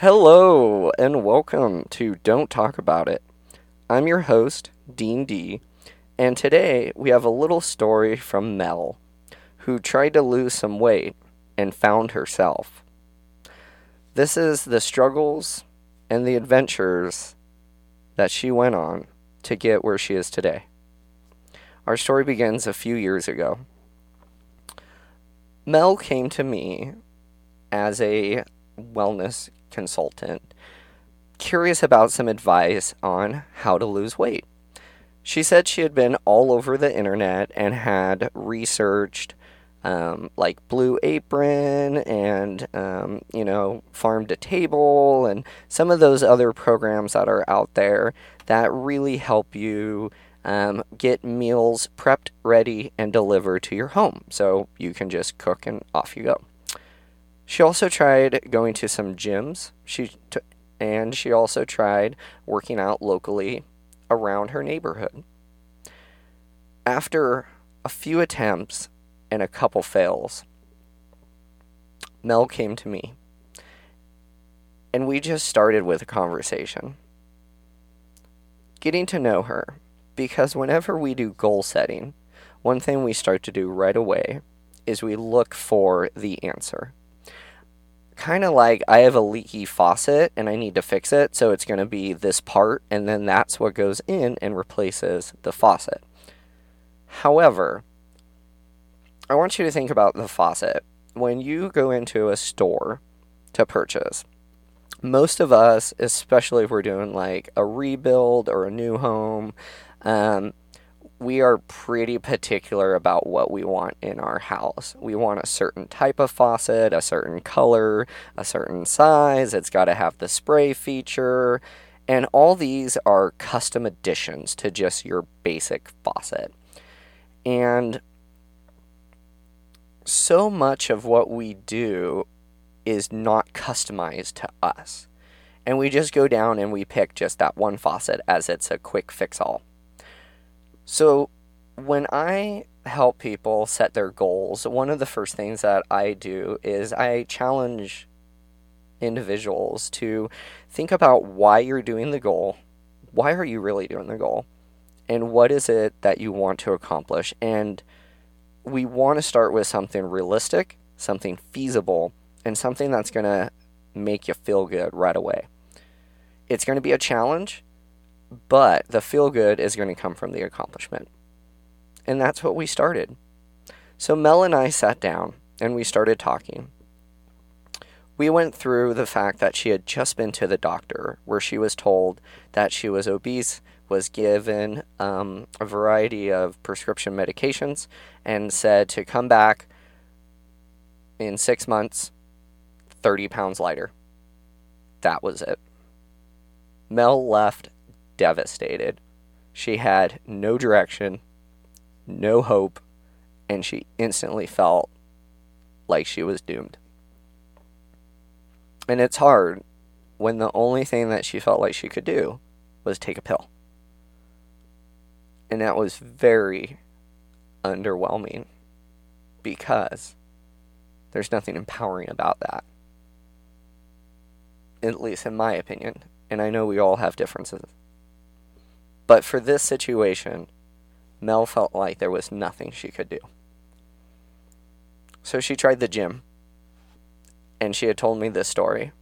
Hello and welcome to Don't Talk About It. I'm your host, Dean D, and today we have a little story from Mel, who tried to lose some weight and found herself. This is the struggles and the adventures that she went on to get where she is today. Our story begins a few years ago. Mel came to me as a wellness consultant, curious about some advice on how to lose weight. She said she had been all over the internet and had researched um, like Blue Apron and, um, you know, Farm to Table and some of those other programs that are out there that really help you um, get meals prepped, ready, and delivered to your home. So you can just cook and off you go. She also tried going to some gyms. She t- and she also tried working out locally around her neighborhood. After a few attempts and a couple fails, Mel came to me. And we just started with a conversation. Getting to know her, because whenever we do goal setting, one thing we start to do right away is we look for the answer kind of like I have a leaky faucet and I need to fix it, so it's going to be this part, and then that's what goes in and replaces the faucet. However, I want you to think about the faucet. When you go into a store to purchase, most of us, especially if we're doing like a rebuild or a new home, um, we are pretty particular about what we want in our house. We want a certain type of faucet, a certain color, a certain size. It's got to have the spray feature. And all these are custom additions to just your basic faucet. And so much of what we do is not customized to us. And we just go down and we pick just that one faucet as it's a quick fix all. So, when I help people set their goals, one of the first things that I do is I challenge individuals to think about why you're doing the goal. Why are you really doing the goal? And what is it that you want to accomplish? And we want to start with something realistic, something feasible, and something that's going to make you feel good right away. It's going to be a challenge, but the feel good is going to come from the accomplishment. And that's what we started. So Mel and I sat down and we started talking. We went through the fact that she had just been to the doctor, where she was told that she was obese, was given um, a variety of prescription medications, and said to come back in six months, 30 pounds lighter. That was it. Mel left devastated. She had no direction, no hope, and she instantly felt like she was doomed. And it's hard when the only thing that she felt like she could do was take a pill. And that was very underwhelming because there's nothing empowering about that. At least in my opinion. And I know we all have differences. But for this situation, Mel felt like there was nothing she could do. So she tried the gym, and she had told me this story.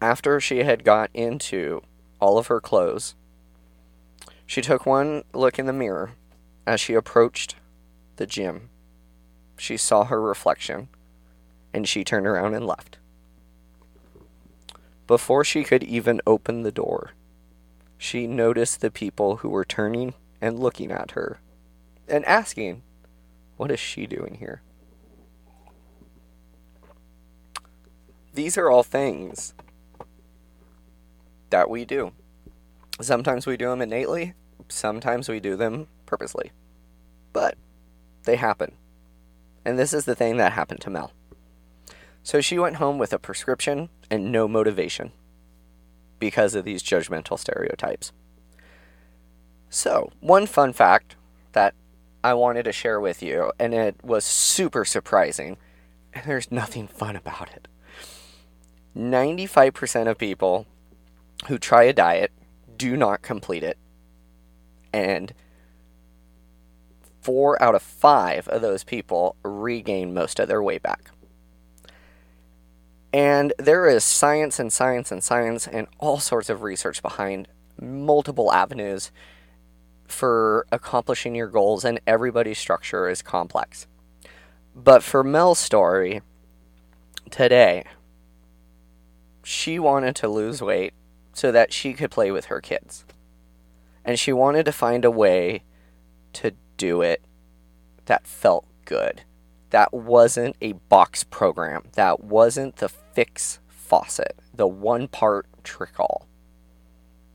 After she had got into all of her clothes, she took one look in the mirror as she approached the gym. She saw her reflection, and she turned around and left. Before she could even open the door, she noticed the people who were turning and looking at her and asking, What is she doing here? These are all things that we do. Sometimes we do them innately, sometimes we do them purposely. But they happen. And this is the thing that happened to Mel. So she went home with a prescription and no motivation because of these judgmental stereotypes. So, one fun fact that I wanted to share with you, and it was super surprising, and there's nothing fun about it. 95% of people who try a diet do not complete it. And four out of five of those people regain most of their weight back. And there is science and science and science and all sorts of research behind multiple avenues for accomplishing your goals, and everybody's structure is complex. But for Mel's story today, she wanted to lose weight so that she could play with her kids. And she wanted to find a way to do it that felt good. That wasn't a box program. That wasn't the fix faucet, the one part trick all.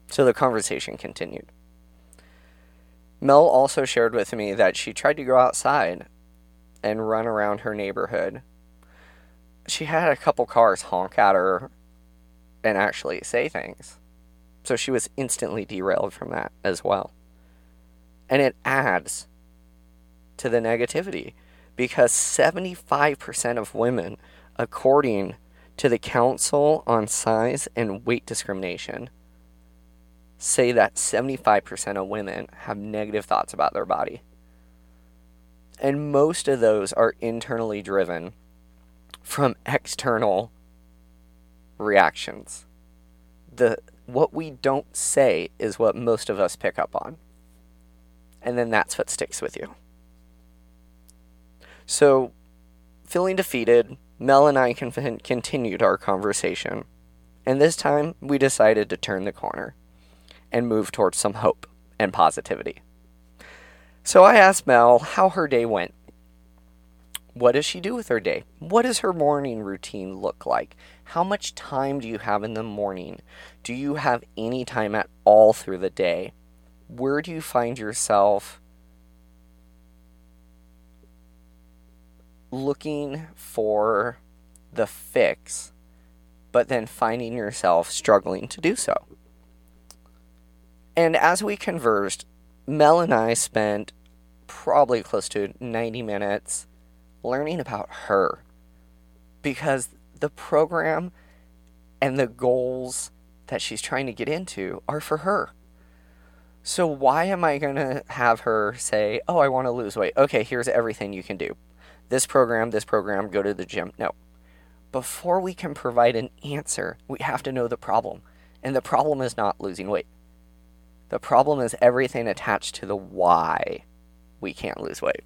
So the conversation continued. Mel also shared with me that she tried to go outside and run around her neighborhood. She had a couple cars honk at her and actually say things. So she was instantly derailed from that as well. And it adds to the negativity because 75% of women, according to the Council on Size and Weight Discrimination, say that 75% of women have negative thoughts about their body. And most of those are internally driven from external reactions. The what we don't say is what most of us pick up on. And then that's what sticks with you. So, feeling defeated, Mel and I con- continued our conversation. And this time, we decided to turn the corner and move towards some hope and positivity. So I asked Mel how her day went. What does she do with her day? What does her morning routine look like? How much time do you have in the morning? Do you have any time at all through the day? Where do you find yourself looking for the fix, but then finding yourself struggling to do so? And as we conversed, Mel and I spent probably close to 90 minutes learning about her because the program and the goals that she's trying to get into are for her. So why am I going to have her say, "Oh, I want to lose weight. Okay, here's everything you can do. This program, this program, go to the gym." No. Before we can provide an answer, we have to know the problem. And the problem is not losing weight. The problem is everything attached to the why we can't lose weight.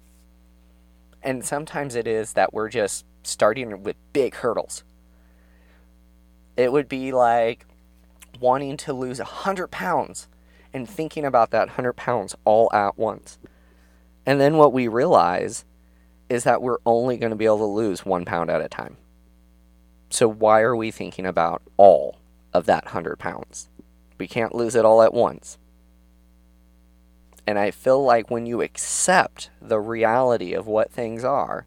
And sometimes it is that we're just starting with big hurdles. It would be like wanting to lose 100 pounds and thinking about that 100 pounds all at once. And then what we realize is that we're only going to be able to lose one pound at a time. So why are we thinking about all of that 100 pounds? We can't lose it all at once. And I feel like when you accept the reality of what things are,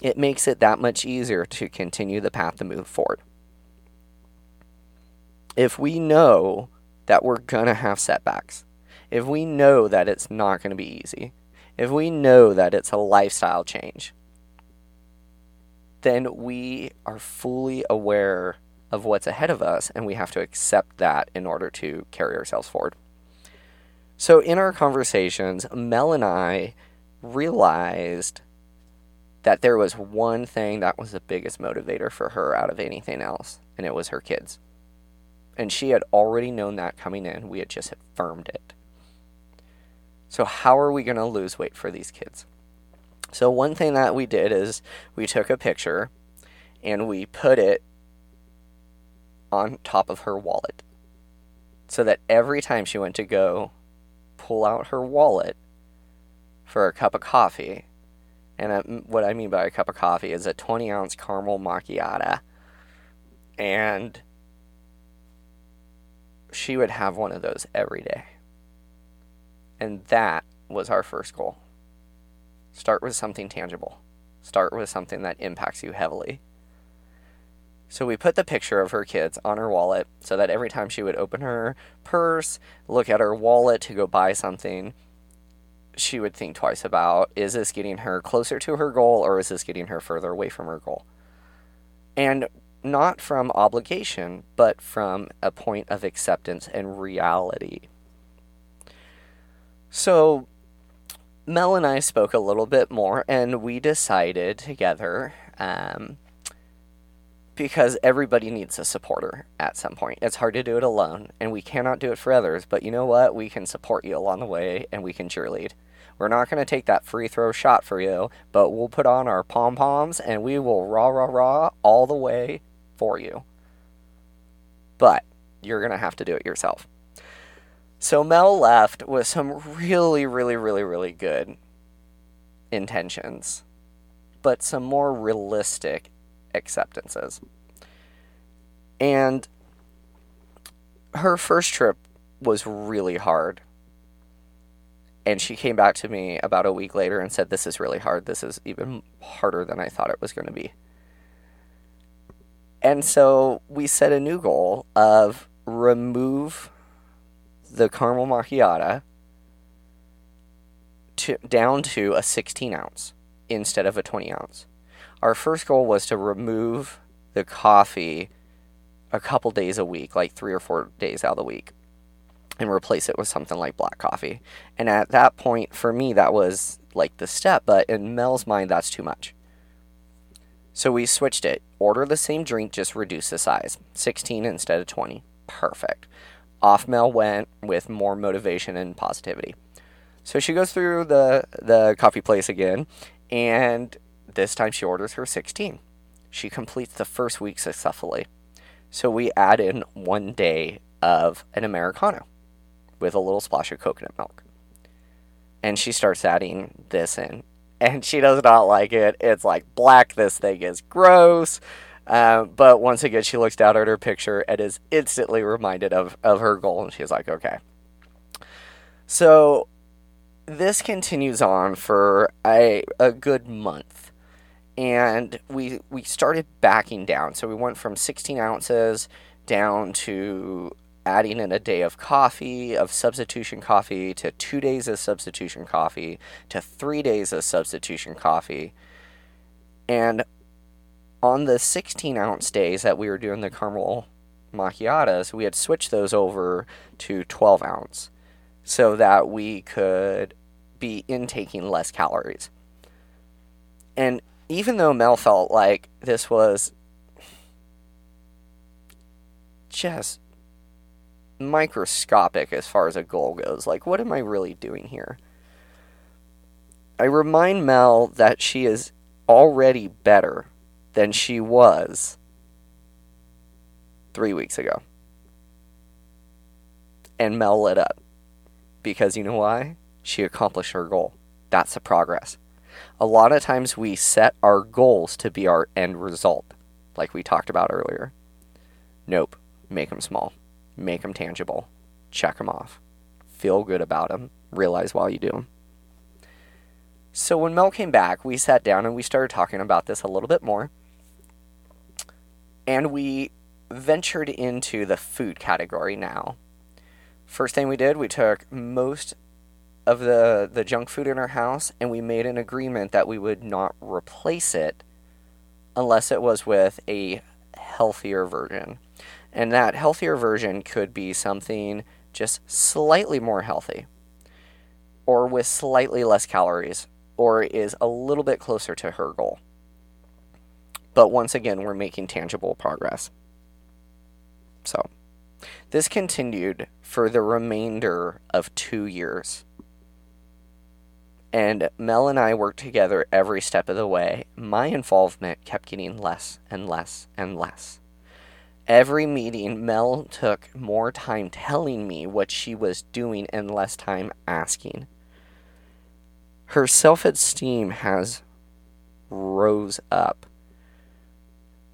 it makes it that much easier to continue the path to move forward. If we know that we're going to have setbacks, if we know that it's not going to be easy, if we know that it's a lifestyle change, then we are fully aware of what's ahead of us and we have to accept that in order to carry ourselves forward. So, in our conversations, Mel and I realized that there was one thing that was the biggest motivator for her out of anything else, and it was her kids. And she had already known that coming in, we had just affirmed it. So, how are we going to lose weight for these kids? So, one thing that we did is we took a picture and we put it on top of her wallet so that every time she went to go pull out her wallet for a cup of coffee. And what I mean by a cup of coffee is a 20 ounce caramel macchiato. And she would have one of those every day. And that was our first goal. Start with something tangible, start with something that impacts you heavily. So we put the picture of her kids on her wallet so that every time she would open her purse, look at her wallet to go buy something, she would think twice about is this getting her closer to her goal or is this getting her further away from her goal? And not from obligation, but from a point of acceptance and reality. So, Mel and I spoke a little bit more, and we decided together um, because everybody needs a supporter at some point. It's hard to do it alone, and we cannot do it for others, but you know what? We can support you along the way, and we can cheerlead. We're not going to take that free throw shot for you, but we'll put on our pom poms and we will rah, rah, rah all the way for you. But you're going to have to do it yourself. So Mel left with some really, really, really, really good intentions, but some more realistic acceptances. And her first trip was really hard. And she came back to me about a week later and said, This is really hard. This is even harder than I thought it was going to be. And so we set a new goal of remove the caramel macchiato to, down to a 16 ounce instead of a 20 ounce. Our first goal was to remove the coffee a couple days a week, like three or four days out of the week, and replace it with something like black coffee. And at that point, for me, that was like the step, but in Mel's mind, that's too much. So we switched it. Order the same drink, just reduce the size. 16 instead of 20. Perfect. Off Mel went with more motivation and positivity. So she goes through the, the coffee place again, and this time she orders her 16. She completes the first week successfully. So we add in one day of an Americano with a little splash of coconut milk. And she starts adding this in and she does not like it. It's like black. This thing is gross. Um, but once again, she looks down at her picture and is instantly reminded of, of her goal, and she's like, okay. So this continues on for a, a good month. And we we started backing down. So we went from 16 ounces down to adding in a day of coffee, of substitution coffee, to two days of substitution coffee, to three days of substitution coffee. And on the 16 ounce days that we were doing the caramel macchiatos, we had switched those over to 12 ounce so that we could be intaking less calories. And even though Mel felt like this was just microscopic as far as a goal goes. Like, what am I really doing here? I remind Mel that she is already better than she was three weeks ago. And Mel lit up. Because you know why? She accomplished her goal. That's the progress. A lot of times we set our goals to be our end result, like we talked about earlier. Nope, make them small make them tangible, check them off, feel good about them, realize while you do them. So when Mel came back, we sat down and we started talking about this a little bit more. And we ventured into the food category now. First thing we did, we took most of the, the junk food in our house and we made an agreement that we would not replace it unless it was with a healthier version. And that healthier version could be something just slightly more healthy, or with slightly less calories, or is a little bit closer to her goal. But once again, we're making tangible progress. So, this continued for the remainder of two years. And Mel and I worked together every step of the way. My involvement kept getting less and less and less. Every meeting, Mel took more time telling me what she was doing and less time asking. Her self esteem has rose up.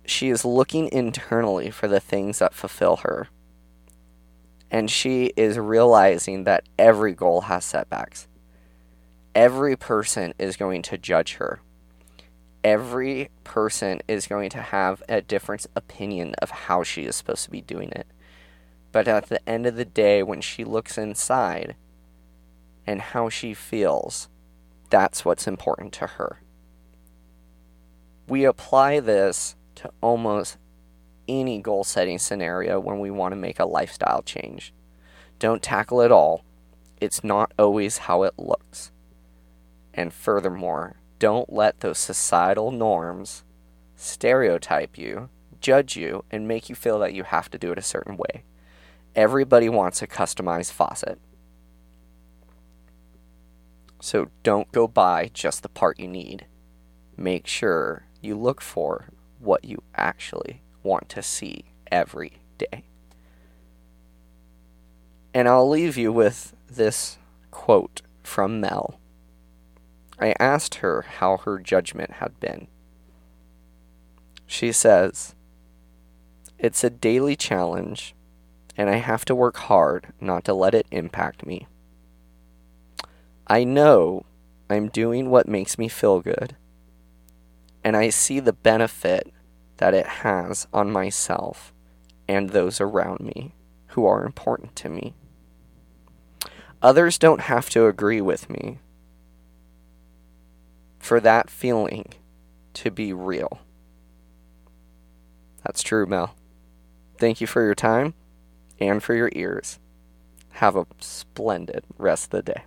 She is looking internally for the things that fulfill her. And she is realizing that every goal has setbacks. Every person is going to judge her every person is going to have a different opinion of how she is supposed to be doing it. But at the end of the day, when she looks inside and how she feels, that's what's important to her. We apply this to almost any goal setting scenario when we want to make a lifestyle change. Don't tackle it all. It's not always how it looks. And furthermore, don't let those societal norms stereotype you, judge you, and make you feel that you have to do it a certain way. Everybody wants a customized faucet. So don't go buy just the part you need. Make sure you look for what you actually want to see every day. And I'll leave you with this quote from Mel. I asked her how her judgment had been. She says, It's a daily challenge, and I have to work hard not to let it impact me. I know I'm doing what makes me feel good, and I see the benefit that it has on myself and those around me who are important to me. Others don't have to agree with me for that feeling to be real. That's true, Mel. Thank you for your time and for your ears. Have a splendid rest of the day.